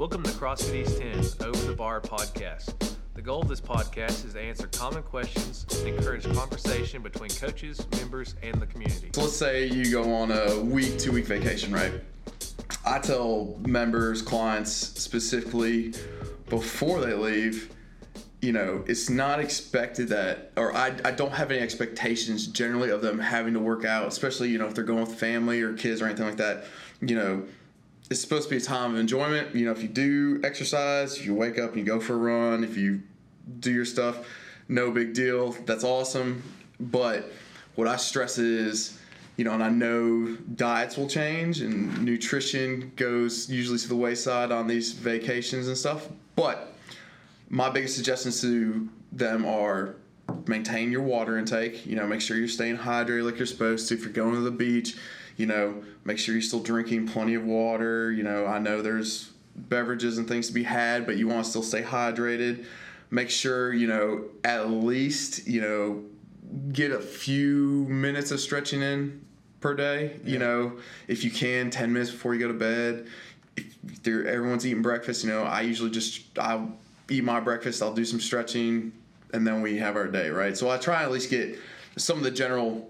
Welcome to CrossFit East 10 Over the Bar podcast. The goal of this podcast is to answer common questions and encourage conversation between coaches, members, and the community. Let's say you go on a week, two week vacation, right? I tell members, clients specifically before they leave, you know, it's not expected that, or I, I don't have any expectations generally of them having to work out, especially, you know, if they're going with family or kids or anything like that. You know, it's supposed to be a time of enjoyment. You know, if you do exercise, if you wake up and you go for a run, if you do your stuff, no big deal. That's awesome. But what I stress is, you know, and I know diets will change and nutrition goes usually to the wayside on these vacations and stuff. But my biggest suggestions to them are maintain your water intake. You know, make sure you're staying hydrated like you're supposed to. If you're going to the beach, you know, make sure you're still drinking plenty of water. You know, I know there's beverages and things to be had, but you want to still stay hydrated. Make sure, you know, at least, you know, get a few minutes of stretching in per day. Yeah. You know, if you can, 10 minutes before you go to bed. If everyone's eating breakfast, you know, I usually just, I'll eat my breakfast, I'll do some stretching, and then we have our day, right? So I try and at least get some of the general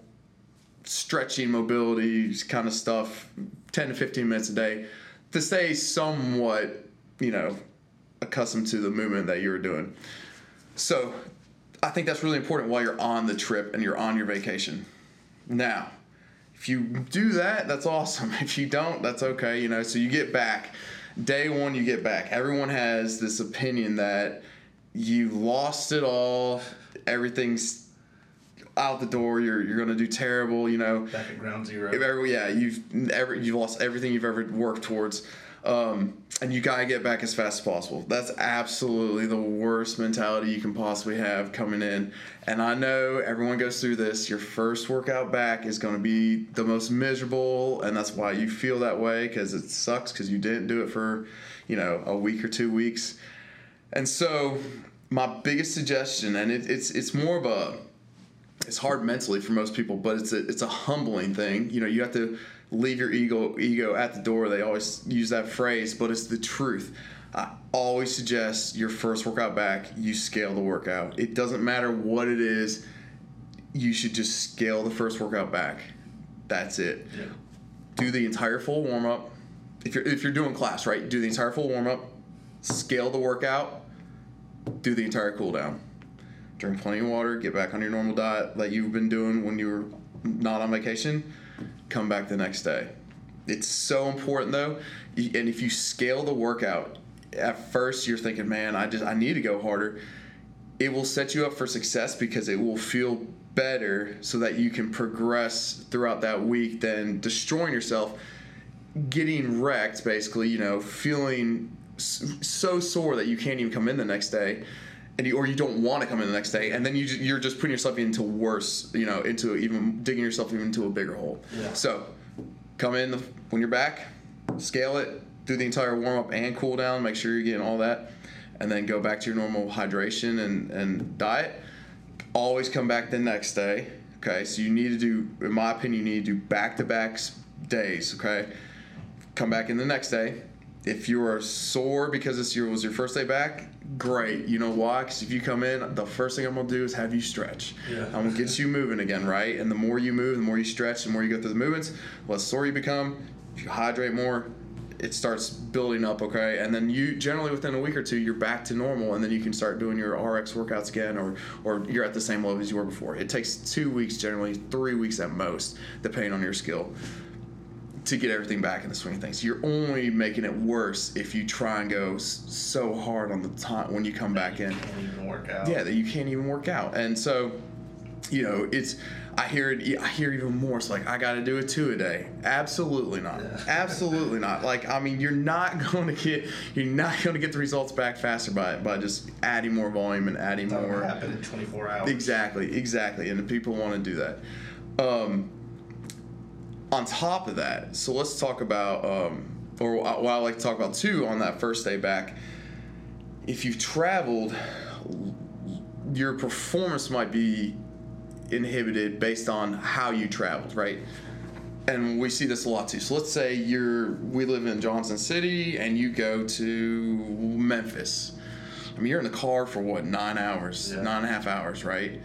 stretching, mobility kind of stuff, 10 to 15 minutes a day to stay somewhat, you know, accustomed to the movement that you're doing. So I think that's really important while you're on the trip and you're on your vacation. Now, if you do that, that's awesome. If you don't, that's okay, you know. So you get back. Day one, you get back. Everyone has this opinion that you lost it all, everything's out the door. You're you're gonna do terrible. You know, back at ground zero. Ever, yeah, you've ever you've lost everything you've ever worked towards, um, and you gotta get back as fast as possible. That's absolutely the worst mentality you can possibly have coming in. And I know everyone goes through this. Your first workout back is gonna be the most miserable, and that's why you feel that way because it sucks because you didn't do it for, you know, a week or two weeks. And so, my biggest suggestion, and it, it's it's more of a it's hard mentally for most people, but it's a it's a humbling thing. You know, you have to leave your ego ego at the door. They always use that phrase, but it's the truth. I always suggest your first workout back, you scale the workout. It doesn't matter what it is, you should just scale the first workout back. That's it. Yeah. Do the entire full warm up. If you're if you're doing class, right? Do the entire full warm up, scale the workout, do the entire cool down drink plenty of water, get back on your normal diet that you've been doing when you were not on vacation, come back the next day. It's so important though, and if you scale the workout, at first you're thinking, man, I just I need to go harder. It will set you up for success because it will feel better so that you can progress throughout that week than destroying yourself, getting wrecked basically, you know, feeling so sore that you can't even come in the next day and you, or you don't want to come in the next day, and then you you're just putting yourself into worse, you know, into even digging yourself even into a bigger hole. Yeah. So, come in the, when you're back, scale it, do the entire warm up and cool down, make sure you're getting all that, and then go back to your normal hydration and and diet. Always come back the next day. Okay, so you need to do, in my opinion, you need to do back to back days. Okay, come back in the next day. If you are sore because this year was your first day back, great. You know why? Because if you come in, the first thing I'm gonna do is have you stretch. Yeah. I'm gonna get you moving again, right? And the more you move, the more you stretch, the more you go through the movements, the less sore you become. If you hydrate more, it starts building up, okay? And then you generally within a week or two, you're back to normal, and then you can start doing your RX workouts again, or or you're at the same level as you were before. It takes two weeks, generally three weeks at most, depending on your skill to get everything back in the swing of things. You're only making it worse if you try and go so hard on the time when you come that back you in. Can't even work out. Yeah, that you can't even work out, and so you know it's. I hear it. I hear even more. It's like I got to do it two a day. Absolutely not. Yeah. Absolutely not. Like I mean, you're not going to get. You're not going to get the results back faster by by just adding more volume and adding that more. Happen in 24 hours. Exactly. Exactly. And the people want to do that. Um, on top of that, so let's talk about, um, or what I like to talk about too on that first day back. If you've traveled, your performance might be inhibited based on how you traveled, right? and we see this a lot too. So let's say you're we live in Johnson City and you go to Memphis. I mean, you're in the car for what nine hours, Yeah. nine and a half hours, right?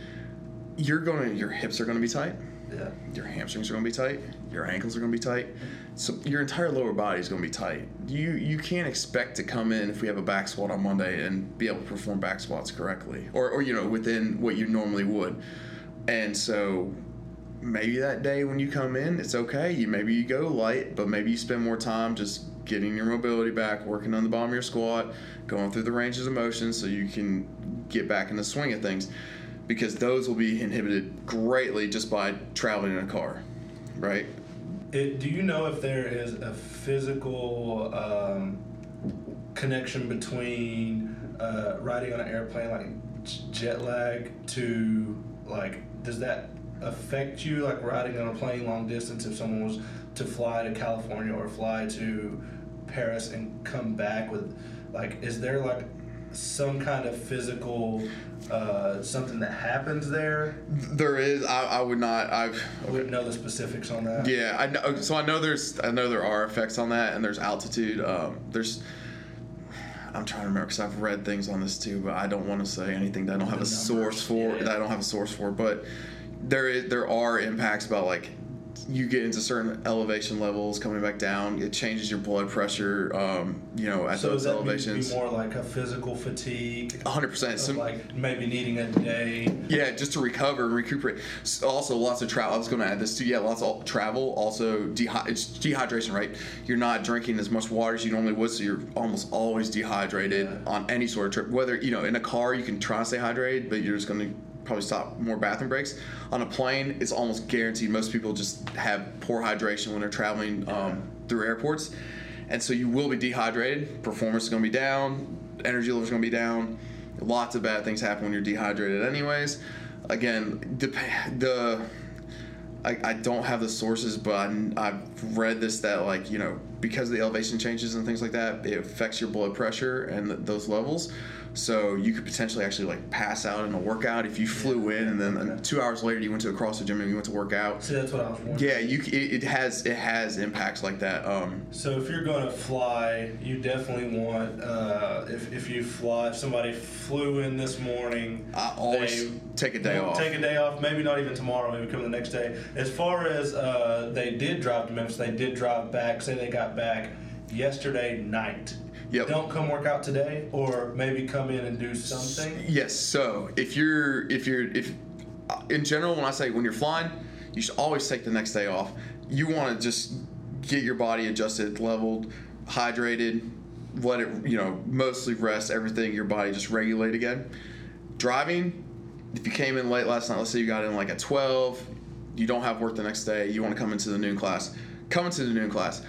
You're going to your hips are going to be tight. Yeah. Your hamstrings are going to be tight. Your ankles are going to be tight. So your entire lower body is going to be tight. You you can't expect to come in if we have a back squat on Monday and be able to perform back squats correctly, or or you know within what you normally would. And so maybe that day when you come in, it's okay. You maybe you go light, but maybe you spend more time just getting your mobility back, working on the bottom of your squat, going through the ranges of motion so you can get back in the swing of things. Because those will be inhibited greatly just by traveling in a car, right? It, do you know if there is a physical um, connection between uh, riding on an airplane, like jet lag, to like, does that affect you, like riding on a plane long distance? If someone was to fly to California or fly to Paris and come back with, like, is there like some kind of physical uh, something that happens there? There is. I, I would not. I've. I wouldn't know the specifics on that. Yeah, I know. So I know there's. I know there are effects on that, and there's altitude. Um, there's. I'm trying to remember because I've read things on this too, but I don't want to say anything that I don't have a source for. yeah. That I don't have a source for, but there is. There are impacts about like you get into certain elevation levels coming back down. It changes your blood pressure. Um, you know, at So those that elevations. be more like a physical fatigue, 100. percent like maybe needing a day? Yeah, just to recover and recuperate. Also, lots of travel. I was going to add this too. Yeah, lots of travel. Also, dehy- it's dehydration, right? You're not drinking as much water as you normally would, so you're almost always dehydrated Yeah. on any sort of trip. Whether you know in a car, you can try to stay hydrated, but you're just going to probably stop more bathroom breaks. On a plane, it's almost guaranteed. Most people just have poor hydration when they're traveling um, through airports, and so you will be dehydrated. Performance is going to be down. Energy levels are going to be down. Lots of bad things happen when you're dehydrated, anyways. Again, the the I, I don't have the sources, but I, I've read this that like you know because of the elevation changes and things like that, it affects your blood pressure and th- those levels. So you could potentially actually like pass out in a workout if you flew in and then uh, two hours later you went to a CrossFit gym and you went to work out. See, that's what I was wondering. Yeah, you it, it has it has impacts like that. Um, So if you're going to fly, you definitely want uh, if if you fly, if somebody flew in this morning, I always they take a day off. Take a day off. Maybe not even tomorrow. Maybe come the next day. As far as uh, they did drive to Memphis, they did drive back. Say they got back yesterday night. Yep. Don't come work out today, or maybe come in and do something. Yes. So if you're if you're if in general when I say when you're flying, you should always take the next day off. You want to just get your body adjusted, leveled, hydrated, let it you know mostly rest everything your body just regulate again. Driving, if you came in late last night, let's say you got in like at 12, you don't have work the next day, you want to come into the noon class, come into the noon class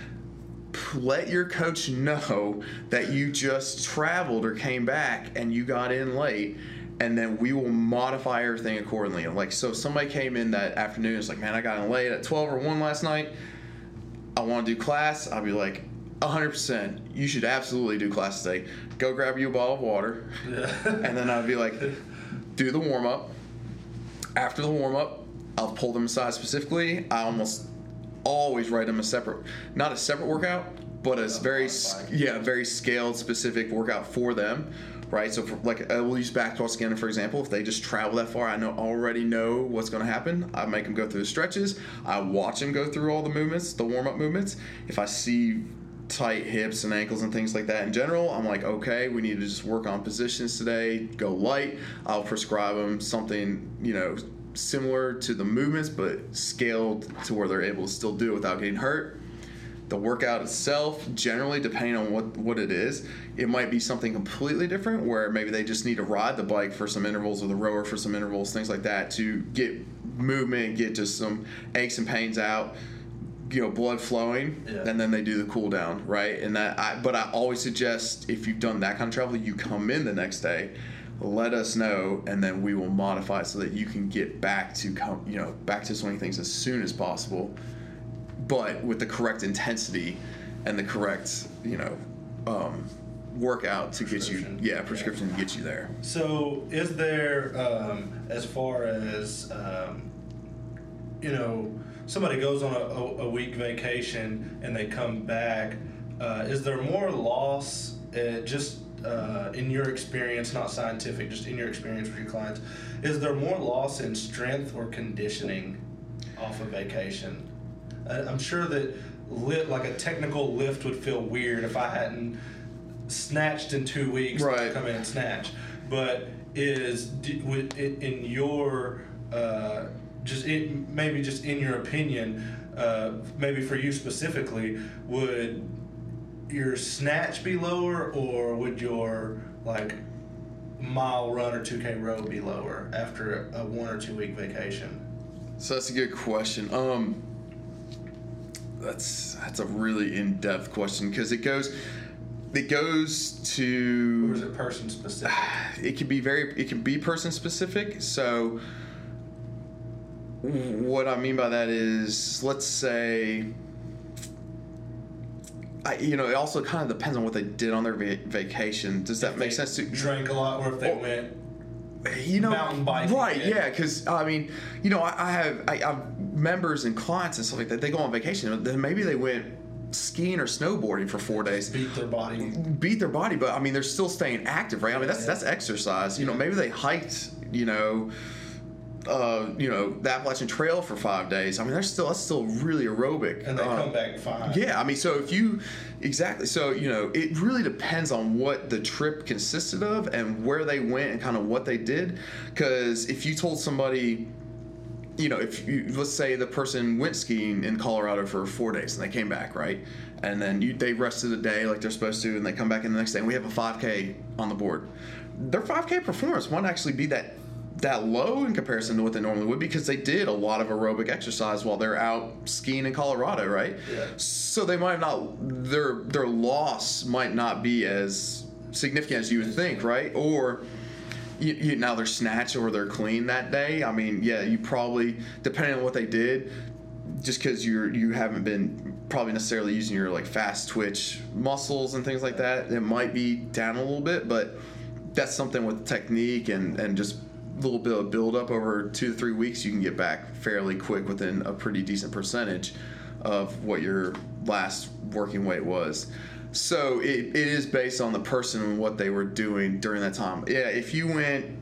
let your coach know that you just traveled or came back and you got in late and then we will modify everything accordingly. Like so if somebody came in that afternoon it's like man i got in late at 12 or 1 last night. I want to do class i'll be like 100% you should absolutely do class today. Go grab you a bottle of water. And then I'll be like do the warm-up. After the warm-up i'll pull them aside specifically. I almost always write them a separate, not a separate workout, but a very yeah very scaled specific workout for them, right? So for, like we'll use back toss scanner for example. If they just travel that far, I know already know what's going to happen. I make them go through the stretches. I watch them go through all the movements, the warm up movements. If I see tight hips and ankles and things like that in general, I'm like, okay, we need to just work on positions today. Go light. I'll prescribe them something, you know, similar to the movements, but scaled to where they're able to still do it without getting hurt. The workout itself, generally, depending on what, what it is, it might be something completely different where maybe they just need to ride the bike for some intervals or the rower for some intervals, things like that, to get movement, get just some aches and pains out, you know, blood flowing, Yeah. and then they do the cool down, right? And that, I, but I always suggest if you've done that kind of travel, you come in the next day, let us know, and then we will modify so that you can get back to come, you know, back to swinging things as soon as possible, but with the correct intensity and the correct, you know, um, workout to get you, yeah, prescription to get you there. So, is there, um, as far as um, you know, somebody goes on a, a, a week vacation and they come back, uh, is there more loss uh, just uh, in your experience, not scientific, just in your experience with your clients, is there more loss in strength or conditioning off of vacation? I'm sure that lit like a technical lift would feel weird if I hadn't snatched in two weeks Right. to come in and snatch. But is in in your uh, just in, maybe just in your opinion, uh, maybe for you specifically, would your snatch be lower or would your like mile run or 2k row be lower after a one or two week vacation So that's a good question. Um, that's that's a really in depth question because it goes it goes or is to it person specific it can be very it can be person specific. So what I mean by that is let's say. I, you know, it also kind of depends on what they did on their va- vacation. Does that make They sense to drank a lot or if they Oh. went you know mountain biking, right yeah. yeah because i mean you know i, I have I, I have members and clients and stuff like that they go on vacation then maybe they went skiing or snowboarding for four days beat their body beat their body but i mean they're still staying active right i mean that's that's exercise you know maybe they hiked you know uh, you know the Appalachian Trail for five days. I mean, they're still that's still really aerobic. and they Uh, come back fine yeah, I mean, so if you exactly, so you know, it really depends on what the trip consisted of and where they went and kind of what they did. Because if you told somebody, you know, if you let's say the person went skiing in Colorado for four days and they came back, right, and then you they rested a day like they're supposed to, and they come back in the next day, and we have a 5K on the board. Their 5K performance might actually be that that low in comparison to what they normally would because they did a lot of aerobic exercise while they're out skiing in Colorado, right? Yeah. So they might not their their loss might not be as significant as you would think, right? Or you, you, now they're snatch or they're clean that day. I mean, yeah, you probably depending on what they did, just because you're you haven't been probably necessarily using your like fast twitch muscles and things like that, it might be down a little bit, but that's something with technique and and just little bit of build up over two to three weeks, you can get back fairly quick within a pretty decent percentage of what your last working weight was. So it, it is based on the person and what they were doing during that time. Yeah, if you went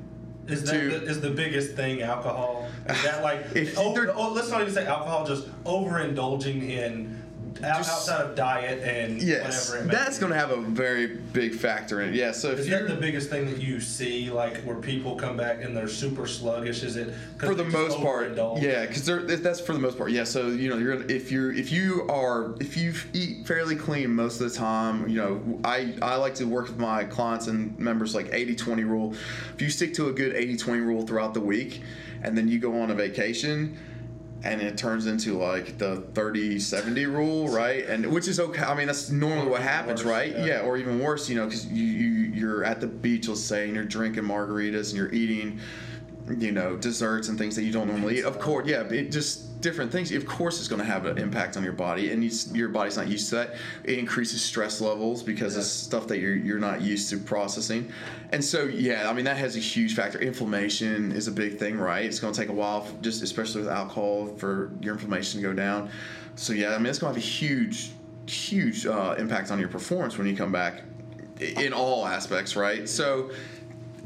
Is that to- the, is the biggest thing alcohol? Is that like If oh, oh, let's not even say alcohol, just overindulging in Just- outside of diet and yes, whatever. It that's be. going to have a very big factor in it. Yeah, so if Is that the biggest thing that you see, like where people come back and they're super sluggish? Is it 'cause for the most part, yeah, because that's for the most part. Yeah, so you know, you're if you're if you are if you eat fairly clean most of the time, you know, I I like to work with my clients and members like 80-20 rule. If you stick to a good 80-20 rule throughout the week, and then you go on a vacation. And it turns into like the 30 70 rule, right? And which is okay. I mean, that's normally what happens, worse, right? yeah. yeah, or even worse, you know, because you, you you're at the beach, let's say, and you're drinking margaritas and you're eating, you know, desserts and things that you don't normally eat. Of course, yeah, it just different things. Of course, it's going to have an impact on your body, and you, your body's not used to that. It increases stress levels because it's stuff that you're you're not used to processing, and so yeah, I mean that has a huge factor. Inflammation is a big thing, right? It's going to take a while, just especially with alcohol, for your inflammation to go down. So yeah, I mean it's going to have a huge, huge uh, impact on your performance when you come back, in all aspects, right? So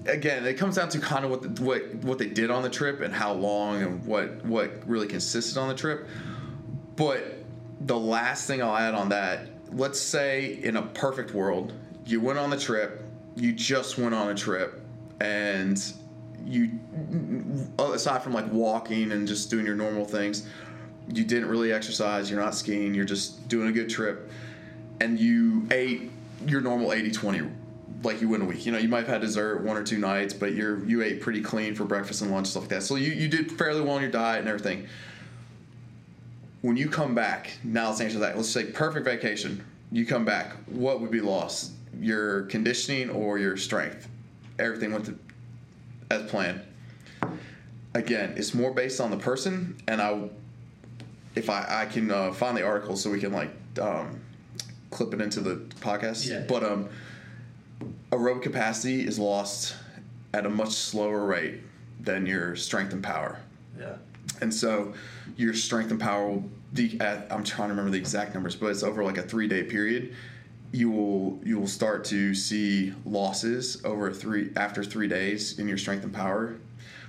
again, it comes down to kind of what the, what what they did on the trip and how long and what what really consisted on the trip. But the last thing I'll add on that, let's say in a perfect world, you went on the trip, you just went on a trip, and you uh, aside from like walking and just doing your normal things, you didn't really exercise, you're not skiing, you're just doing a good trip, and you ate your normal 80-20 like you would in a week. You know, you might have had dessert one or two nights, but you're you ate pretty clean for breakfast and lunch stuff like that. So you, you did fairly well on your diet and everything. When you come back, now let's answer that. Let's say perfect vacation. You come back, what would be lost? Your conditioning or your strength? Everything went to, as planned. Again, it's more based on the person, and I, if I I can uh, find the article so we can like um, clip it into the podcast. Yeah. But um, aerobic capacity is lost at a much slower rate than your strength and power. Yeah. and so your strength and power will. De- at, I'm trying to remember the exact numbers, but it's over like a three day period. You will you will start to see losses over three after three days in your strength and power,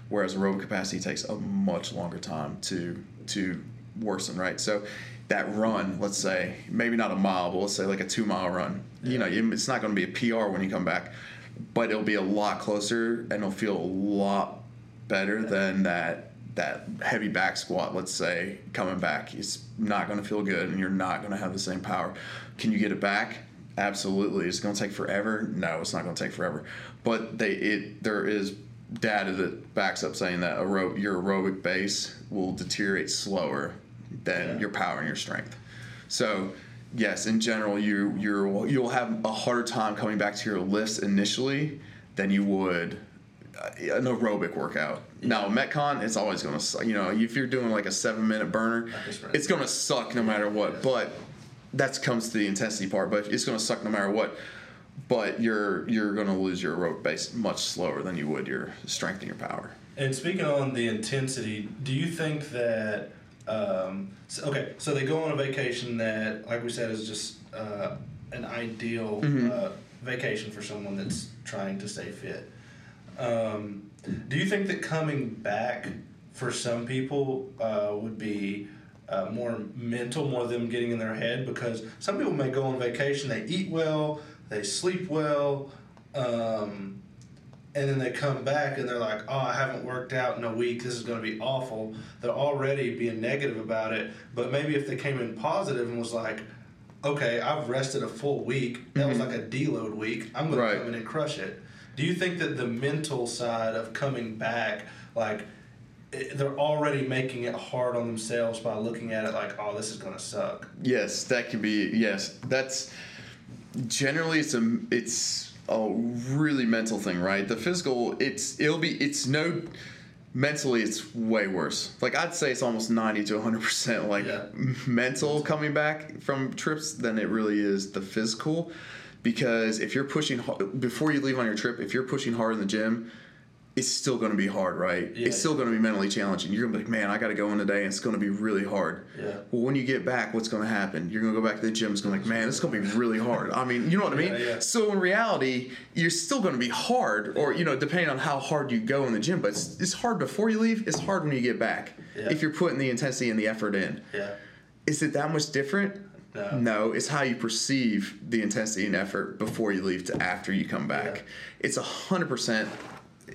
whereas aerobic capacity takes a much longer time to to worsen. Right, so that run, let's say maybe not a mile, but let's say like a two mile run. You know, it's not going to be a PR when you come back, but it'll be a lot closer and it'll feel a lot better than that that heavy back squat, let's say, coming back, it's not going to feel good and you're not going to have the same power. Can you get it back? Absolutely. Is it going to take forever? No, it's not going to take forever. But they it there is data that backs up saying that aerob- your aerobic base will deteriorate slower than Yeah. your power and your strength. So yes, in general, you you're you'll have a harder time coming back to your lifts initially than you would uh, an aerobic workout. Now, Metcon, it's always going to, you know, if you're doing like a seven minute burner, Like a sprint. it's going to suck no matter what. But that comes to the intensity part. But it's going to suck no matter what. But you're you're going to lose your aerobic base much slower than you would your strength and your power. And speaking on the intensity, do you think that um, so, okay? So they go on a vacation that, like we said, is just uh, an ideal uh, vacation for someone that's trying to stay fit. Um, do you think that coming back for some people uh, would be uh, more mental, more them getting in their head? Because some people may go on vacation, they eat well, they sleep well. Um, and then they come back and they're like, "Oh, I haven't worked out in a week. This is going to be awful." They're already being negative about it. But maybe if they came in positive and was like, "Okay, I've rested a full week. That was mm-hmm. like a deload week. I'm going Right. to come in and crush it." Do you think that the mental side of coming back, like, it- they're already making it hard on themselves by looking at it like, "Oh, this is going to suck." Yes, that can be. Yes, that's generally it's a it's a really mental thing, right? The physical, it's it'll be it's no mentally it's way worse. Like I'd say it's almost ninety to hundred percent like Yeah. mental coming back from trips than it really is the physical. Because if you're pushing before you leave on your trip, if you're pushing hard in the gym, it's still going to be hard, right? Yeah. It's still going to be mentally challenging. You're going to be like, man, I got to go in today, and it's going to be really hard. Yeah. Well, when you get back, what's going to happen? You're going to go back to the gym. And it's going to be like, man, it's going to be really hard. I mean, you know what I mean? Yeah, yeah. So in reality, you're still going to be hard, or you know, depending on how hard you go in the gym. But it's, it's hard before you leave. It's hard when you get back. Yeah. If you're putting the intensity and the effort in, Yeah. is it that much different? No. it's how you perceive the intensity and effort before you leave to after you come back. Yeah. It's a hundred percent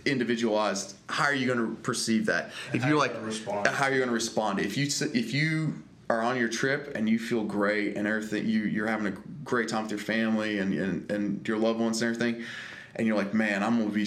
individualized. How are you going to perceive that? If how you're like, respond. how you're going to respond? If you if you are on your trip and you feel great and everything, you you're having a great time with your family and and, and your loved ones and everything. And you're like, man, I'm gonna be,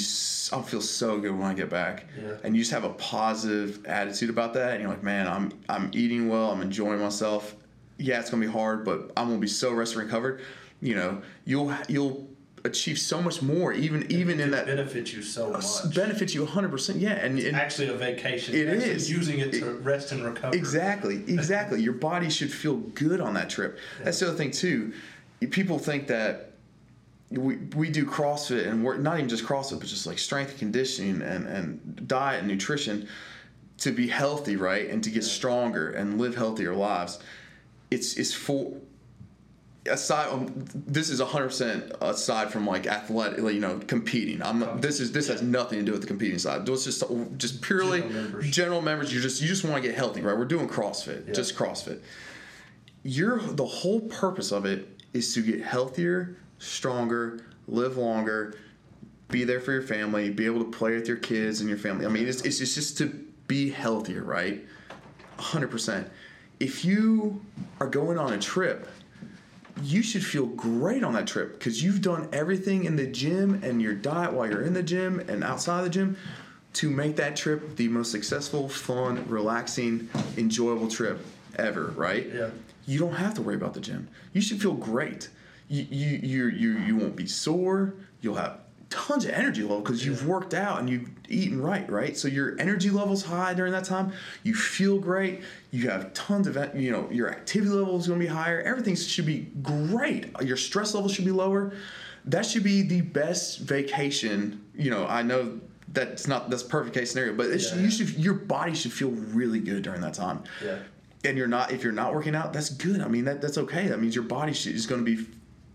I'll feel so good when I get back. Yeah. And you just have a positive attitude about that. And you're like, man, I'm, I'm eating well. I'm enjoying myself yeah, it's gonna be hard, but I'm gonna be so rested and recovered. You know, you'll you'll achieve so much more, even even in that benefits you so much. benefits you 100. percent Yeah, and, and actually a vacation. It is. using it to rest and recover. exactly, exactly, your body should feel good on that trip. That's the other thing too. People think that we, we do CrossFit and we're not even just CrossFit, but just like strength and conditioning and, and diet and nutrition to be healthy, right? And to get stronger and live healthier lives. It's it's for aside um, this is 100% aside from like athletic you know competing. I'm this is this has nothing to do with the competing side. This is just just purely General members. general members you just you just want to get healthy right? We're doing crossfit Yeah. just crossfit. Your the whole purpose of it is to get healthier stronger live longer be there for your family be able to play with your kids and your family. I mean it's, it's just, just to be healthier right? 100% if you are going on a trip you should feel great on that trip because you've done everything in the gym and your diet while you're in the gym and outside the gym to make that trip the most successful, fun, relaxing, enjoyable trip ever, right? Yeah. You don't have to worry about the gym. You should feel great. You you you you, you won't be sore. You'll have tons of energy level because you've worked out and you've eaten right, right? So your energy level's high during that time. You feel great. You have tons of, you know, your activity level is going to be higher. Everything should be great. Your stress level should be lower. That should be the best vacation. You know, I know that's not that's perfect case scenario, but it should, Yeah. you should your body should feel really good during that time. Yeah. And you're not if you're not working out, that's good. I mean that that's okay. That means your body should, is going to be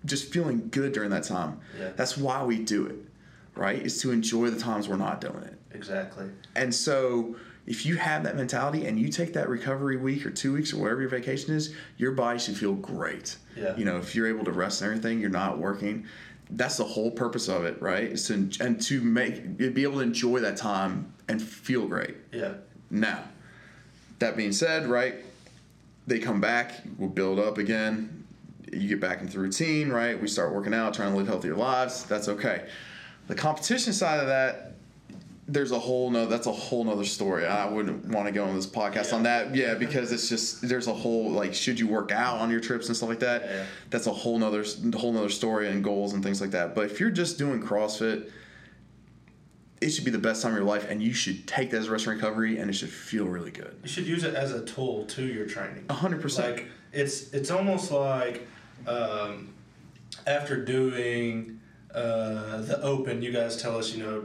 just feeling good during that time. Yeah. That's why we do it, right? Is to enjoy the times we're not doing it. Exactly. And so if you have that mentality and you take that recovery week or two weeks or whatever your vacation is, your body should feel great. Yeah. You know, if you're able to rest and everything, you're not working. That's the whole purpose of it, right? Is to, and to make be able to enjoy that time and feel great. Yeah. Now, that being said, right, they come back, we'll build up again. You get back into the routine, right? We start working out, trying to live healthier lives. That's okay. The competition side of that, there's a whole no. That's a whole nother story. I wouldn't want to go on this podcast on that. Yeah, because it's just there's a whole like should you work out on your trips and stuff like that. Yeah. That's a whole nother whole nother story and goals and things like that. But if you're just doing CrossFit, it should be the best time of your life, and you should take that as rest and recovery, and it should feel really good. You should use it as a tool to your training. A hundred percent. Like it's it's almost like um, after doing uh, the open, you guys tell us you know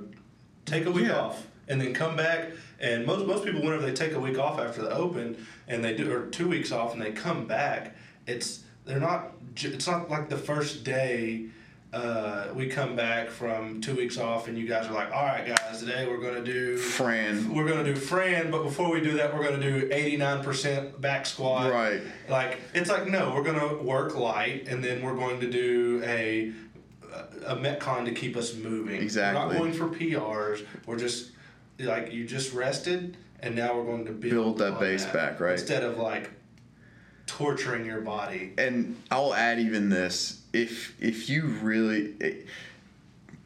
take a week Yeah. off and then come back. And most most people, whenever they take a week off after the open and they do or two weeks off and they come back, it's they're not. It's not like the first day. Uh, we come back from two weeks off and you guys are like, all right, guys, today we're gonna do Fran. we're gonna do Fran, but before we do that, we're gonna do eighty nine percent back squat. Right. Like it's like no, we're gonna work light, and then we're going to do a a metcon to keep us moving. Exactly. We're not going for PRs. We're just like you just rested, and now we're going to build, Build that base back, right? Instead of like torturing your body. and I'll add even this: if if you really, eh,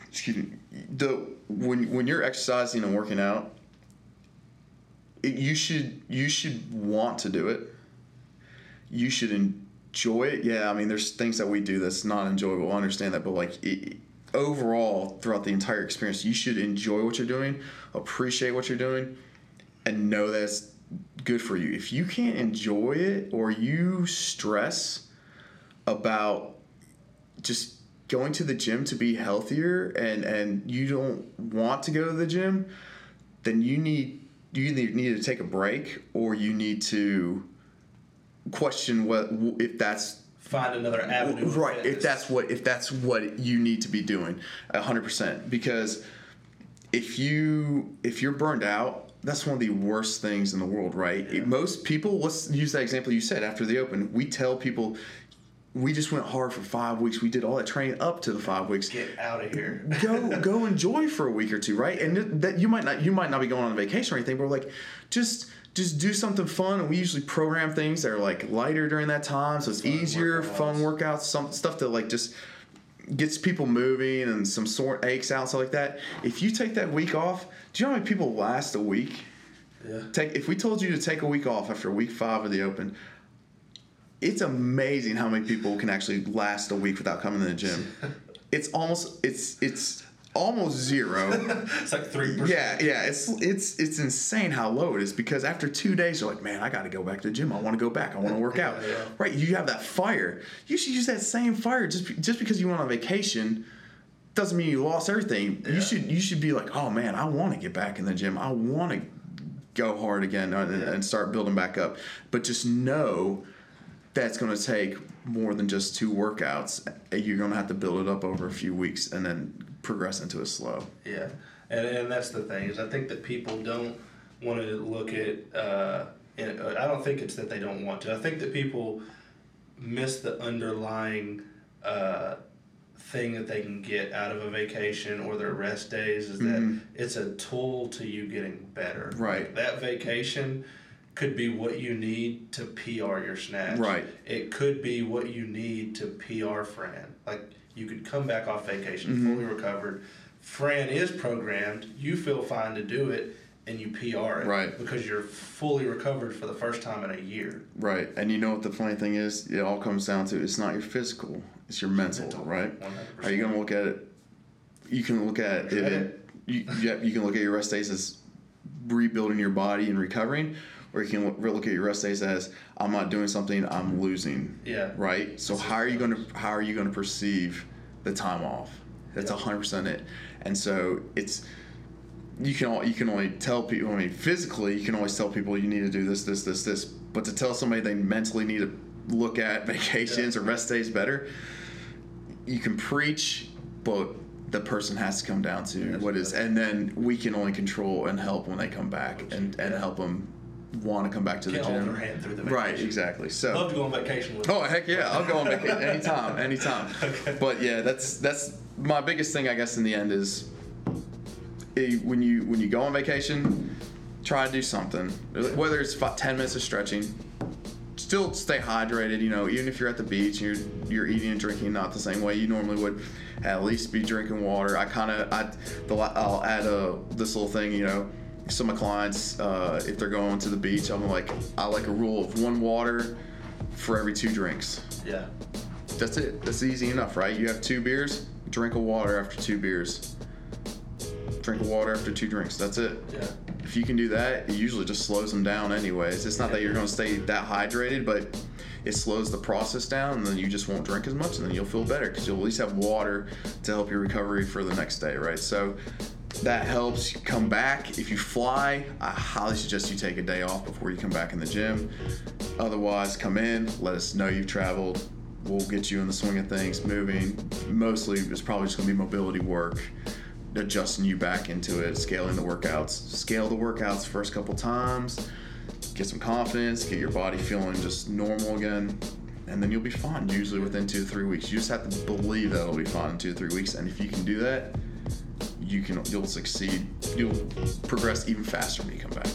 excuse me, the when when you're exercising and working out, it, you should you should want to do it. You should enjoy it. Yeah, I mean, there's things that we do that's not enjoyable. I understand that, but like. It, Overall, throughout the entire experience, you should enjoy what you're doing, appreciate what you're doing, and know that it's good for you. If you can't enjoy it or you stress about just going to the gym to be healthier and and you don't want to go to the gym, then you need you either need to take a break or you need to question what if that's Find another avenue. right if that's what if that's what you need to be doing 100% because if you if you're burned out that's one of the worst things in the world right Yeah. most people let's use that example you said after the open we tell people we just went hard for five weeks we did all that training up to the five weeks get out of here. go go enjoy for a week or two, right? And that you might not you might not be going on a vacation or anything, but we're like just just do something fun. And we usually program things that are like lighter during that time, so it's Fun easier, workouts. fun workouts, some stuff that like just gets people moving and some sore aches out, stuff like that. If you take that week off, do you know how many people last a week? yeah. Take if we told you to take a week off after week five of the open, it's amazing how many people can actually last a week without coming to the gym. It's almost it's it's almost zero. It's like three percent. yeah, yeah, it's it's it's insane how low it is because after two days you're like, man, I got to go back to the gym. I want to go back. I want to work out. Yeah. Right? You have that fire. You should use that same fire. Just just because you went on vacation doesn't mean you lost everything. Yeah. You should you should be like, oh man, I want to get back in the gym. I want to go hard again and, and start building back up. But just know that's going to take more than just two workouts. You're going to have to build it up over a few weeks and then progress into a slow. Yeah, and and that's the thing is I think that people don't want to look at. Uh, and I don't think it's that they don't want to. I think that people miss the underlying uh, thing that they can get out of a vacation or their rest days is that it's a tool to you getting better. Right. Like, that vacation could be what you need to PR your snatch. Right. It could be what you need to PR Fran. Like you could come back off vacation Mm-hmm. fully recovered. Fran is programmed. You feel fine to do it, and you PR it. Right. Because you're fully recovered for the first time in a year. Right. And you know what the funny thing is? It all comes down to it's not your physical, it's your mental, Mental, right? 100%. Are you to look at it? You can look at it. Credit. You, yeah, you can look at your rest days as rebuilding your body and recovering, or you can look, at your rest days as I'm not doing something, I'm losing. Yeah. Right. So how are you going to how are you going to perceive the time off? That's Yeah. hundred percent it. And so it's you can all, you can only tell people. I mean, physically, you can always tell people you need to do this, this, this, this. But to tell somebody they mentally need to look at vacations or rest days better, you can preach, but the person has to come down to what is, and then we can only control and help when they come back and and help them want to come back to the hold gym. their hand through the Right, exactly. So Love to go on vacation with. Oh heck yeah, I'll go on vacation anytime, anytime. Okay. But yeah, that's that's my biggest thing I guess in the end is eh, when you when you go on vacation, try to do something. Whether it's about ten minutes of stretching, still stay hydrated. You know, even if you're at the beach and you're you're eating and drinking not the same way you normally would, at least be drinking water. I kind of I the, I'll add a this little thing. You know, some of my clients uh, if they're going to the beach, I'm like I like a rule of one water for every two drinks. Yeah. That's it. That's easy enough, right? You have two beers, drink a water after two beers. Drink a water after two drinks. That's it. Yeah. If you can do that, it usually just slows them down anyways. It's not that you're going to stay that hydrated, but it slows the process down and then you just won't drink as much and then you'll feel better because you'll at least have water to help your recovery for the next day, right? So that helps come back. If you fly, I highly suggest you take a day off before you come back in the gym. Otherwise, come in, let us know you've traveled. We'll get you in the swing of things, moving. Mostly, it's probably just going to be mobility work adjusting you back into it, scaling the workouts. Scale the workouts first couple times, get some confidence, get your body feeling just normal again, and then you'll be fine. Usually within two to three weeks. You just have to believe that it'll be fine in two to three weeks, and if you can do that, you can you'll succeed. You'll progress even faster when you come back.